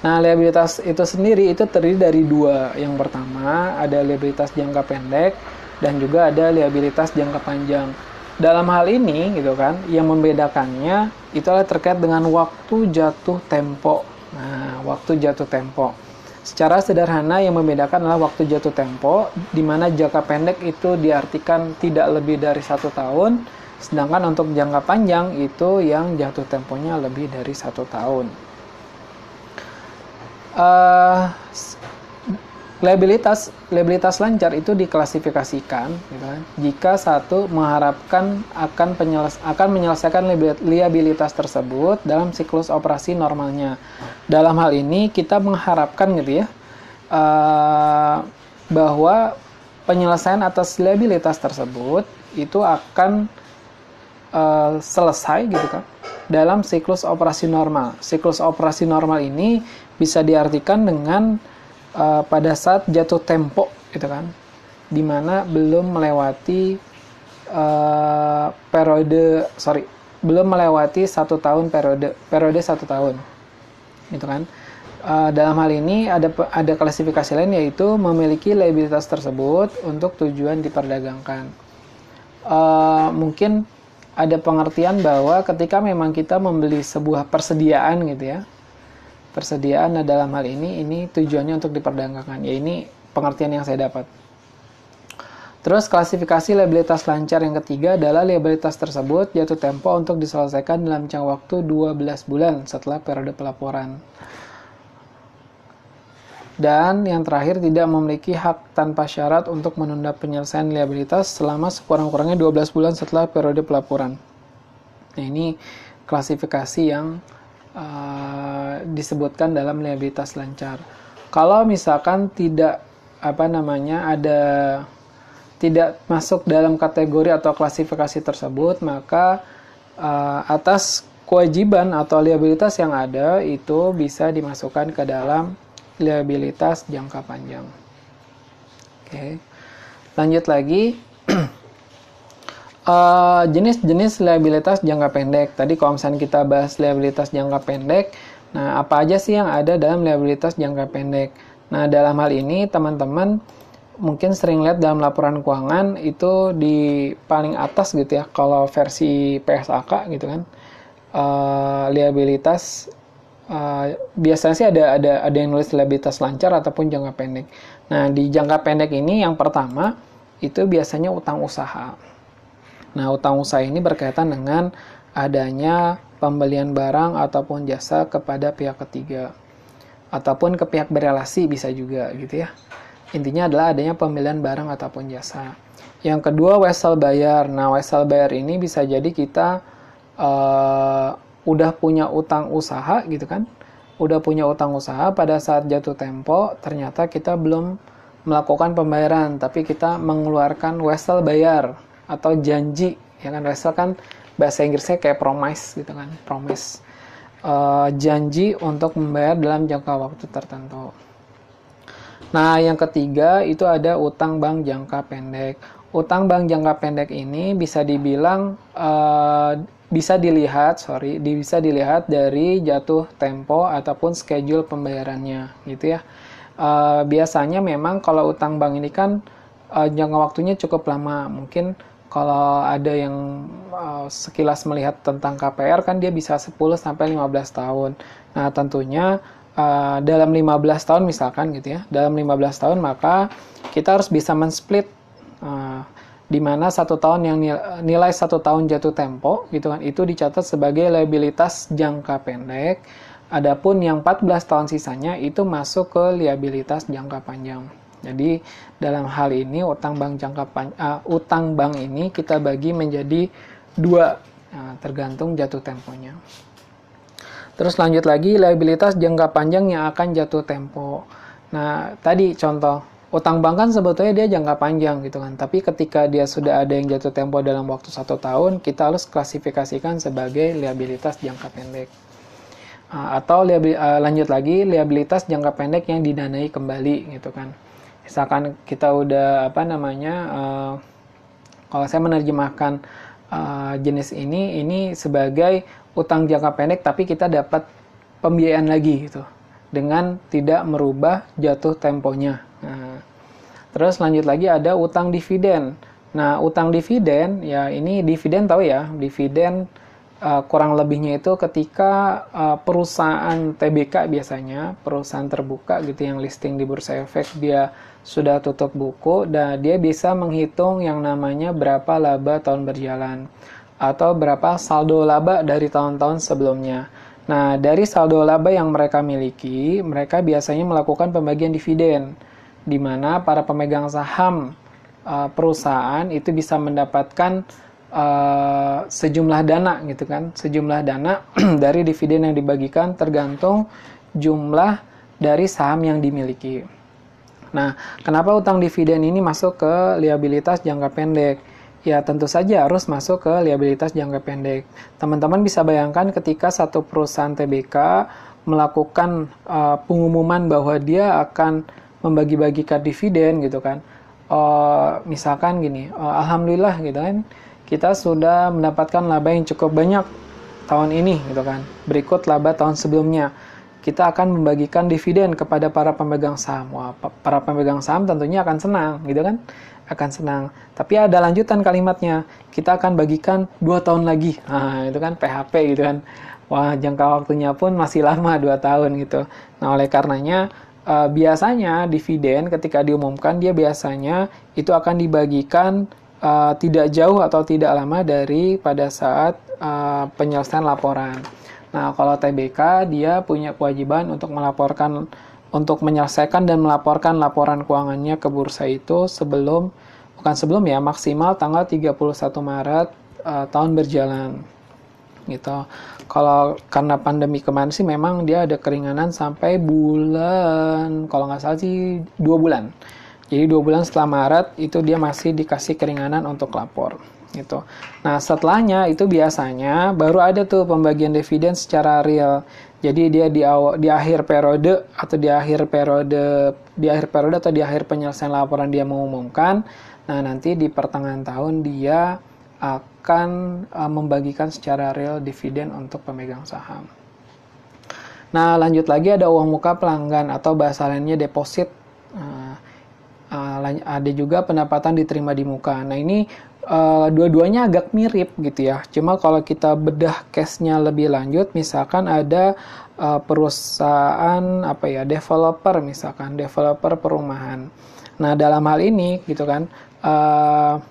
Nah, liabilitas itu sendiri itu terdiri dari dua. Yang pertama, ada liabilitas jangka pendek dan juga ada liabilitas jangka panjang. Dalam hal ini, gitu kan, yang membedakannya itu adalah terkait dengan waktu jatuh tempo. Nah, waktu jatuh tempo. Secara sederhana yang membedakan adalah waktu jatuh tempo, di mana jangka pendek itu diartikan tidak lebih dari satu tahun, Sedangkan untuk jangka panjang itu yang jatuh temponya lebih dari satu tahun. Uh, liabilitas liabilitas lancar itu diklasifikasikan gitu kan, jika satu mengharapkan akan penyeles, akan menyelesaikan liabilitas tersebut dalam siklus operasi normalnya. Dalam hal ini kita mengharapkan gitu ya uh, bahwa penyelesaian atas liabilitas tersebut itu akan uh, selesai gitu kan dalam siklus operasi normal. Siklus operasi normal ini bisa diartikan dengan uh, pada saat jatuh tempo gitu kan, di mana belum melewati uh, periode sorry belum melewati satu tahun periode periode satu tahun gitu kan. Uh, dalam hal ini ada ada klasifikasi lain yaitu memiliki liabilitas tersebut untuk tujuan diperdagangkan. Uh, mungkin ada pengertian bahwa ketika memang kita membeli sebuah persediaan gitu ya persediaan dalam hal ini ini tujuannya untuk diperdagangkan. Ya ini pengertian yang saya dapat. Terus klasifikasi liabilitas lancar yang ketiga adalah liabilitas tersebut jatuh tempo untuk diselesaikan dalam jangka waktu 12 bulan setelah periode pelaporan. Dan yang terakhir tidak memiliki hak tanpa syarat untuk menunda penyelesaian liabilitas selama sekurang-kurangnya 12 bulan setelah periode pelaporan. Nah, ini klasifikasi yang uh, disebutkan dalam liabilitas lancar. Kalau misalkan tidak apa namanya ada tidak masuk dalam kategori atau klasifikasi tersebut, maka uh, atas kewajiban atau liabilitas yang ada itu bisa dimasukkan ke dalam liabilitas jangka panjang. Oke, lanjut lagi. <clears throat> Eh, jenis-jenis uh, liabilitas jangka pendek. Tadi kalau misalnya kita bahas liabilitas jangka pendek, nah apa aja sih yang ada dalam liabilitas jangka pendek? Nah dalam hal ini teman-teman mungkin sering lihat dalam laporan keuangan itu di paling atas gitu ya kalau versi PSAK gitu kan uh, liabilitas Uh, biasanya sih ada ada ada yang nulis liabilitas lancar ataupun jangka pendek. Nah, di jangka pendek ini yang pertama itu biasanya utang usaha. Nah, utang usaha ini berkaitan dengan adanya pembelian barang ataupun jasa kepada pihak ketiga ataupun ke pihak berelasi bisa juga gitu ya. Intinya adalah adanya pembelian barang ataupun jasa. Yang kedua wesel bayar. Nah, wesel bayar ini bisa jadi kita uh, udah punya utang usaha gitu kan. Udah punya utang usaha pada saat jatuh tempo ternyata kita belum melakukan pembayaran tapi kita mengeluarkan wesel bayar atau janji ya kan wesel kan bahasa Inggrisnya kayak promise gitu kan promise uh, janji untuk membayar dalam jangka waktu tertentu. Nah, yang ketiga itu ada utang bank jangka pendek. Utang bank jangka pendek ini bisa dibilang uh, bisa dilihat, sorry, bisa dilihat dari jatuh tempo ataupun schedule pembayarannya, gitu ya. Uh, biasanya memang kalau utang bank ini kan uh, jangka waktunya cukup lama, mungkin kalau ada yang uh, sekilas melihat tentang KPR kan dia bisa 10 sampai 15 tahun. Nah, tentunya uh, dalam 15 tahun misalkan gitu ya. Dalam 15 tahun maka kita harus bisa men-split uh, di mana satu tahun yang nilai satu tahun jatuh tempo gitu kan itu dicatat sebagai liabilitas jangka pendek. Adapun yang 14 tahun sisanya itu masuk ke liabilitas jangka panjang. Jadi dalam hal ini utang bank jangka pan, uh, utang bank ini kita bagi menjadi dua uh, tergantung jatuh temponya. Terus lanjut lagi liabilitas jangka panjang yang akan jatuh tempo. Nah tadi contoh utang bank kan sebetulnya dia jangka panjang gitu kan. Tapi ketika dia sudah ada yang jatuh tempo dalam waktu satu tahun, kita harus klasifikasikan sebagai liabilitas jangka pendek. Uh, atau uh, lanjut lagi liabilitas jangka pendek yang didanai kembali gitu kan misalkan kita udah apa namanya uh, kalau saya menerjemahkan uh, jenis ini ini sebagai utang jangka pendek tapi kita dapat pembiayaan lagi gitu dengan tidak merubah jatuh temponya. Nah, terus lanjut lagi ada utang dividen. Nah, utang dividen ya ini dividen tahu ya, dividen uh, kurang lebihnya itu ketika uh, perusahaan TBK biasanya perusahaan terbuka gitu yang listing di bursa efek dia sudah tutup buku dan dia bisa menghitung yang namanya berapa laba tahun berjalan atau berapa saldo laba dari tahun-tahun sebelumnya. Nah, dari saldo laba yang mereka miliki, mereka biasanya melakukan pembagian dividen di mana para pemegang saham uh, perusahaan itu bisa mendapatkan uh, sejumlah dana gitu kan sejumlah dana <clears throat> dari dividen yang dibagikan tergantung jumlah dari saham yang dimiliki. Nah, kenapa utang dividen ini masuk ke liabilitas jangka pendek? Ya, tentu saja harus masuk ke liabilitas jangka pendek. Teman-teman bisa bayangkan ketika satu perusahaan TBK melakukan uh, pengumuman bahwa dia akan membagi-bagikan dividen gitu kan. Uh, misalkan gini, uh, alhamdulillah gitu kan kita sudah mendapatkan laba yang cukup banyak tahun ini gitu kan. Berikut laba tahun sebelumnya. Kita akan membagikan dividen kepada para pemegang saham. Wah, para pemegang saham tentunya akan senang gitu kan. Akan senang. Tapi ada lanjutan kalimatnya. Kita akan bagikan dua tahun lagi. Nah, itu kan PHP gitu kan. Wah, jangka waktunya pun masih lama dua tahun gitu. Nah, oleh karenanya uh, biasanya dividen ketika diumumkan dia biasanya itu akan dibagikan uh, tidak jauh atau tidak lama dari pada saat uh, penyelesaian laporan. Nah, kalau TBK dia punya kewajiban untuk melaporkan untuk menyelesaikan dan melaporkan laporan keuangannya ke bursa itu sebelum bukan sebelum ya, maksimal tanggal 31 Maret uh, tahun berjalan. Gitu. Kalau karena pandemi kemarin sih memang dia ada keringanan sampai bulan kalau nggak salah sih dua bulan jadi dua bulan setelah Maret itu dia masih dikasih keringanan untuk lapor gitu. Nah setelahnya itu biasanya baru ada tuh pembagian dividen secara real. Jadi dia di awal, di akhir periode atau di akhir periode di akhir periode atau di akhir penyelesaian laporan dia mengumumkan. Nah nanti di pertengahan tahun dia akan uh, membagikan secara real dividen untuk pemegang saham. Nah lanjut lagi ada uang muka pelanggan atau bahasa lainnya deposit. Uh, ada juga pendapatan diterima di muka. Nah ini uh, dua-duanya agak mirip gitu ya. Cuma kalau kita bedah case-nya lebih lanjut, misalkan ada uh, perusahaan apa ya developer misalkan developer perumahan. Nah dalam hal ini gitu kan uh,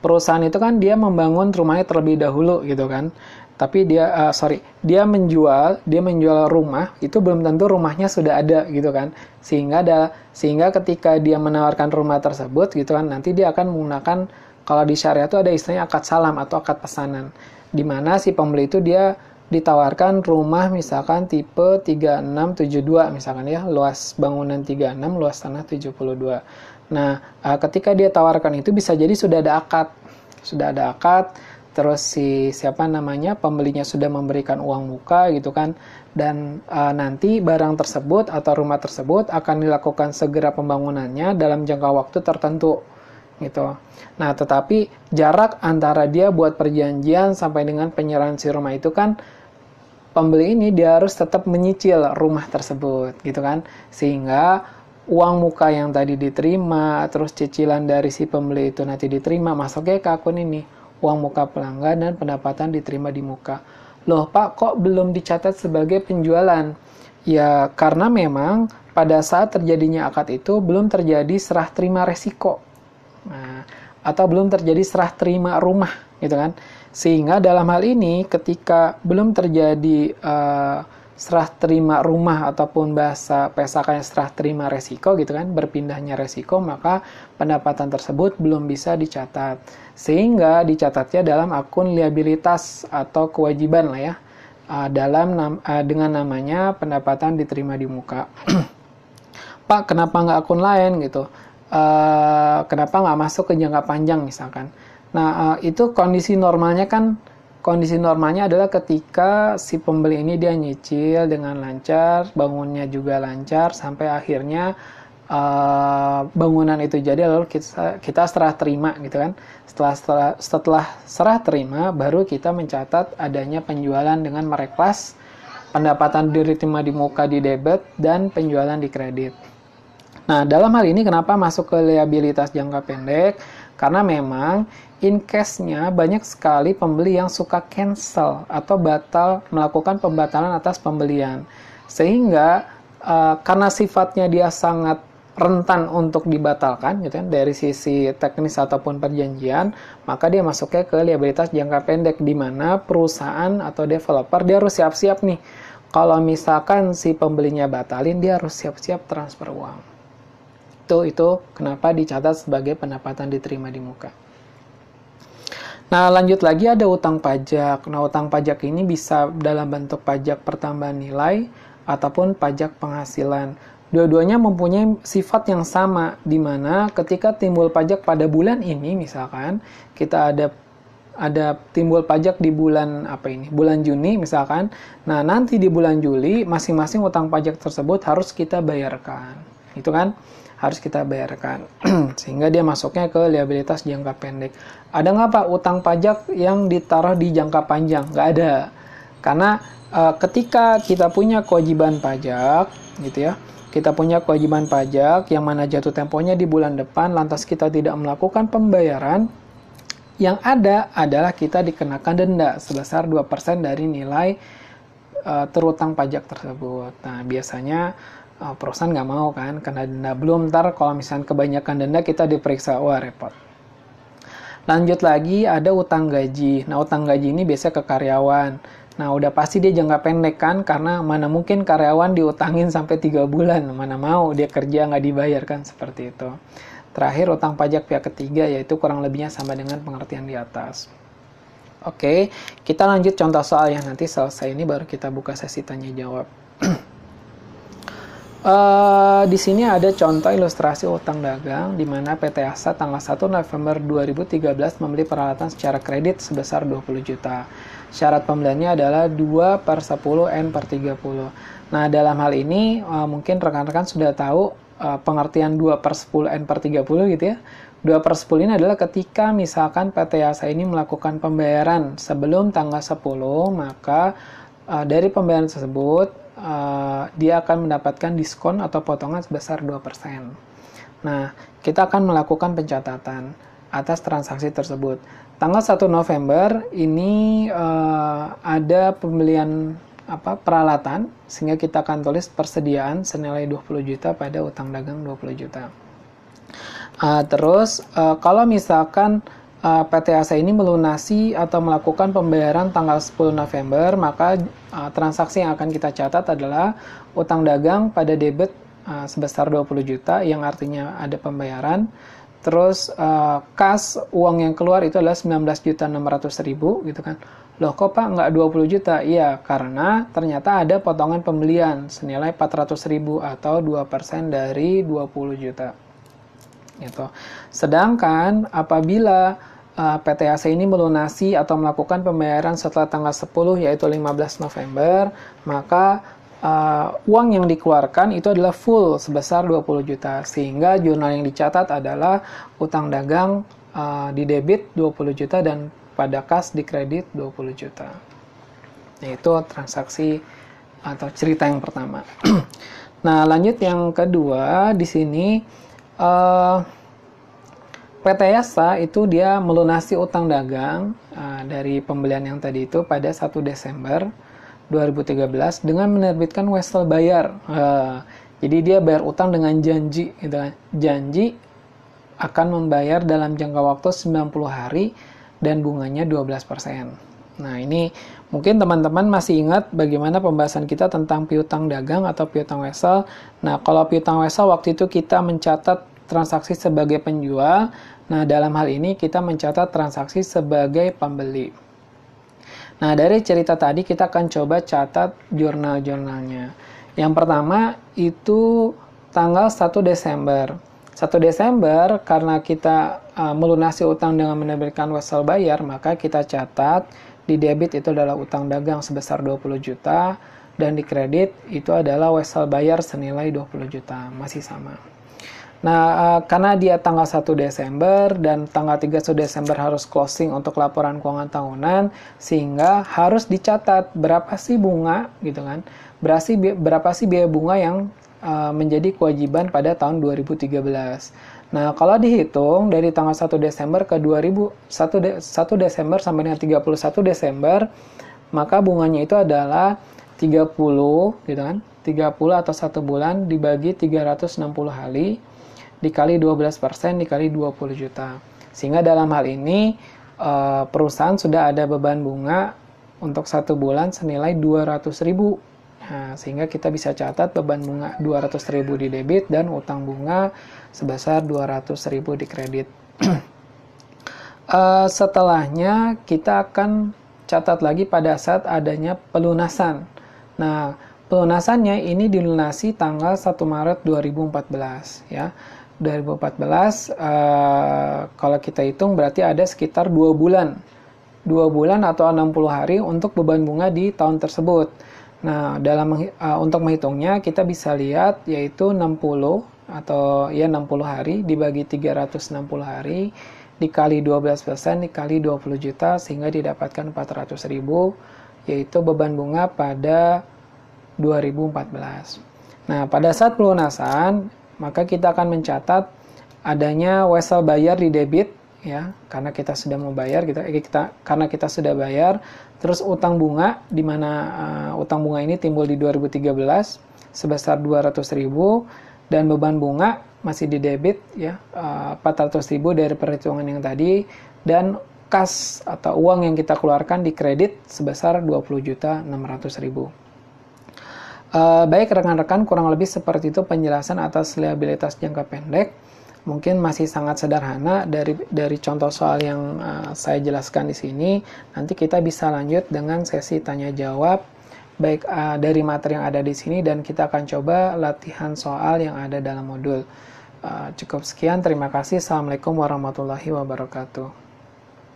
perusahaan itu kan dia membangun rumahnya terlebih dahulu gitu kan tapi dia uh, sorry dia menjual dia menjual rumah itu belum tentu rumahnya sudah ada gitu kan. Sehingga ada sehingga ketika dia menawarkan rumah tersebut gitu kan nanti dia akan menggunakan kalau di syariah itu ada istilahnya akad salam atau akad pesanan. Di mana si pembeli itu dia ditawarkan rumah misalkan tipe 3672 misalkan ya luas bangunan 36 luas tanah 72 nah uh, ketika dia tawarkan itu bisa jadi sudah ada akad. Sudah ada akad terus si siapa namanya pembelinya sudah memberikan uang muka gitu kan dan e, nanti barang tersebut atau rumah tersebut akan dilakukan segera pembangunannya dalam jangka waktu tertentu gitu. Nah, tetapi jarak antara dia buat perjanjian sampai dengan penyerahan si rumah itu kan pembeli ini dia harus tetap menyicil rumah tersebut gitu kan. Sehingga uang muka yang tadi diterima terus cicilan dari si pembeli itu nanti diterima masuknya ke akun ini uang muka pelanggan dan pendapatan diterima di muka. Loh Pak, kok belum dicatat sebagai penjualan? Ya karena memang pada saat terjadinya akad itu belum terjadi serah terima resiko. Nah, atau belum terjadi serah terima rumah gitu kan. Sehingga dalam hal ini ketika belum terjadi uh, serah terima rumah ataupun bahasa pesakannya serah terima resiko gitu kan berpindahnya resiko maka pendapatan tersebut belum bisa dicatat. Sehingga dicatatnya dalam akun liabilitas atau kewajiban lah ya uh, dalam uh, dengan namanya pendapatan diterima di muka. <clears throat> Pak kenapa nggak akun lain gitu? Uh, kenapa nggak masuk ke jangka panjang misalkan? Nah itu kondisi normalnya kan kondisi normalnya adalah ketika si pembeli ini dia nyicil dengan lancar, bangunnya juga lancar sampai akhirnya uh, bangunan itu jadi lalu kita kita serah terima gitu kan. Setelah setelah setelah serah terima baru kita mencatat adanya penjualan dengan mereklas pendapatan diterima di muka di debit dan penjualan di kredit. Nah, dalam hal ini kenapa masuk ke liabilitas jangka pendek? Karena memang in case-nya banyak sekali pembeli yang suka cancel atau batal melakukan pembatalan atas pembelian. Sehingga uh, karena sifatnya dia sangat rentan untuk dibatalkan gitu kan dari sisi teknis ataupun perjanjian, maka dia masuknya ke liabilitas jangka pendek di mana perusahaan atau developer dia harus siap-siap nih. Kalau misalkan si pembelinya batalin, dia harus siap-siap transfer uang. Itu itu kenapa dicatat sebagai pendapatan diterima di muka. Nah, lanjut lagi ada utang pajak. Nah, utang pajak ini bisa dalam bentuk pajak pertambahan nilai ataupun pajak penghasilan. Dua-duanya mempunyai sifat yang sama, di mana ketika timbul pajak pada bulan ini, misalkan kita ada ada timbul pajak di bulan apa ini? Bulan Juni misalkan. Nah, nanti di bulan Juli masing-masing utang pajak tersebut harus kita bayarkan. Itu kan? Harus kita bayarkan. <clears throat> Sehingga dia masuknya ke liabilitas jangka pendek. Ada nggak pak utang pajak yang ditaruh di jangka panjang? Nggak ada. Karena uh, ketika kita punya kewajiban pajak gitu ya kita punya kewajiban pajak yang mana jatuh temponya di bulan depan lantas kita tidak melakukan pembayaran yang ada adalah kita dikenakan denda sebesar 2% dari nilai uh, terutang pajak tersebut. Nah, biasanya uh, perusahaan nggak mau kan karena denda. Belum ntar kalau misalnya kebanyakan denda kita diperiksa. Wah repot. Lanjut lagi ada utang gaji. Nah utang gaji ini biasa ke karyawan. Nah udah pasti dia jangka pendek kan karena mana mungkin karyawan diutangin sampai tiga bulan. Mana mau dia kerja nggak dibayarkan seperti itu. Terakhir utang pajak pihak ketiga yaitu kurang lebihnya sama dengan pengertian di atas. Oke, kita lanjut contoh soal yang nanti selesai ini baru kita buka sesi tanya jawab. <clears throat> Uh, di sini ada contoh ilustrasi utang dagang di mana PT Asa tanggal 1 November 2013 membeli peralatan secara kredit sebesar 20 juta. Syarat pembeliannya adalah 2 per 10 N per 30. Nah, dalam hal ini uh, mungkin rekan-rekan sudah tahu uh, pengertian 2 per 10 N per 30 gitu ya. 2 per 10 ini adalah ketika misalkan PT Asa ini melakukan pembayaran sebelum tanggal 10, maka uh, dari pembayaran tersebut uh, dia akan mendapatkan diskon atau potongan sebesar 2%. Nah, kita akan melakukan pencatatan atas transaksi tersebut. Tanggal 1 November ini uh, ada pembelian apa peralatan sehingga kita akan tulis persediaan senilai 20 juta pada utang dagang 20 juta. Uh, terus uh, kalau misalkan uh, PT ASA ini melunasi atau melakukan pembayaran tanggal 10 November, maka uh, transaksi yang akan kita catat adalah utang dagang pada debit uh, sebesar 20 juta yang artinya ada pembayaran. Terus uh, kas uang yang keluar itu adalah 19 juta 600 ribu gitu kan. Loh kok Pak nggak 20 juta? Iya karena ternyata ada potongan pembelian senilai 400 ribu atau 2% dari 20 juta. Gitu. Sedangkan apabila PT AC ini melunasi atau melakukan pembayaran setelah tanggal 10 yaitu 15 November, maka uh, uang yang dikeluarkan itu adalah full sebesar 20 juta sehingga jurnal yang dicatat adalah utang dagang uh, di debit 20 juta dan pada kas di kredit 20 juta. Nah, itu transaksi atau cerita yang pertama. <clears throat> nah, lanjut yang kedua di sini uh, PT Yasa itu dia melunasi utang dagang uh, dari pembelian yang tadi itu pada 1 Desember 2013 dengan menerbitkan wesel bayar. Uh, jadi dia bayar utang dengan janji gitu kan. Janji akan membayar dalam jangka waktu 90 hari dan bunganya 12%. Nah, ini mungkin teman-teman masih ingat bagaimana pembahasan kita tentang piutang dagang atau piutang wesel. Nah, kalau piutang wesel waktu itu kita mencatat transaksi sebagai penjual. Nah, dalam hal ini kita mencatat transaksi sebagai pembeli. Nah, dari cerita tadi kita akan coba catat jurnal-jurnalnya. Yang pertama itu tanggal 1 Desember. 1 Desember karena kita uh, melunasi utang dengan menerbitkan wesel bayar, maka kita catat di debit itu adalah utang dagang sebesar 20 juta dan di kredit itu adalah wesel bayar senilai 20 juta, masih sama. Nah, uh, karena dia tanggal 1 Desember dan tanggal 31 Desember harus closing untuk laporan keuangan tahunan sehingga harus dicatat berapa sih bunga gitu kan. Berapa berapa sih biaya bunga yang uh, menjadi kewajiban pada tahun 2013. Nah, kalau dihitung dari tanggal 1 Desember ke 2000 1, de, 1 Desember sampai dengan 31 Desember, maka bunganya itu adalah 30 gitu kan. 30 atau 1 bulan dibagi 360 hari dikali 12% dikali 20 juta. Sehingga dalam hal ini uh, perusahaan sudah ada beban bunga untuk satu bulan senilai 200 ribu Nah, sehingga kita bisa catat beban bunga 200.000 di debit dan utang bunga sebesar 200.000 di kredit. uh, <clears throat> setelahnya kita akan catat lagi pada saat adanya pelunasan. Nah, pelunasannya ini dilunasi tanggal 1 Maret 2014 ya. 2014 uh, kalau kita hitung berarti ada sekitar 2 bulan. 2 bulan atau 60 hari untuk beban bunga di tahun tersebut. Nah, dalam uh, untuk menghitungnya kita bisa lihat yaitu 60 atau ya 60 hari dibagi 360 hari dikali 12% dikali 20 juta sehingga didapatkan 400 ribu yaitu beban bunga pada 2014. Nah, pada saat pelunasan maka kita akan mencatat adanya wesel bayar di debit ya karena kita sudah mau bayar kita, kita karena kita sudah bayar terus utang bunga di mana uh, utang bunga ini timbul di 2013 sebesar 200.000 dan beban bunga masih di debit ya uh, 400.000 dari perhitungan yang tadi dan kas atau uang yang kita keluarkan di kredit sebesar 20 juta 600 ribu. Uh, baik rekan-rekan kurang lebih seperti itu penjelasan atas liabilitas jangka pendek mungkin masih sangat sederhana dari dari contoh soal yang uh, saya jelaskan di sini. Nanti kita bisa lanjut dengan sesi tanya jawab baik uh, dari materi yang ada di sini dan kita akan coba latihan soal yang ada dalam modul. Uh, cukup sekian, terima kasih. Assalamualaikum warahmatullahi wabarakatuh.